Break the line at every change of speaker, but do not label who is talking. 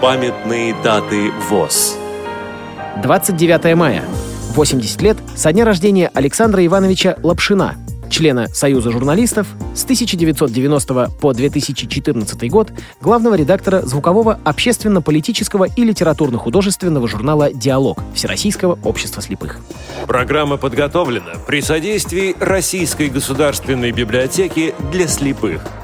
Памятные даты ВОЗ.
29 мая. 80 лет со дня рождения Александра Ивановича Лапшина, члена Союза журналистов, с 1990 по 2014 год главного редактора звукового общественно-политического и литературно-художественного журнала «Диалог» Всероссийского общества слепых.
Программа подготовлена при содействии Российской государственной библиотеки для слепых –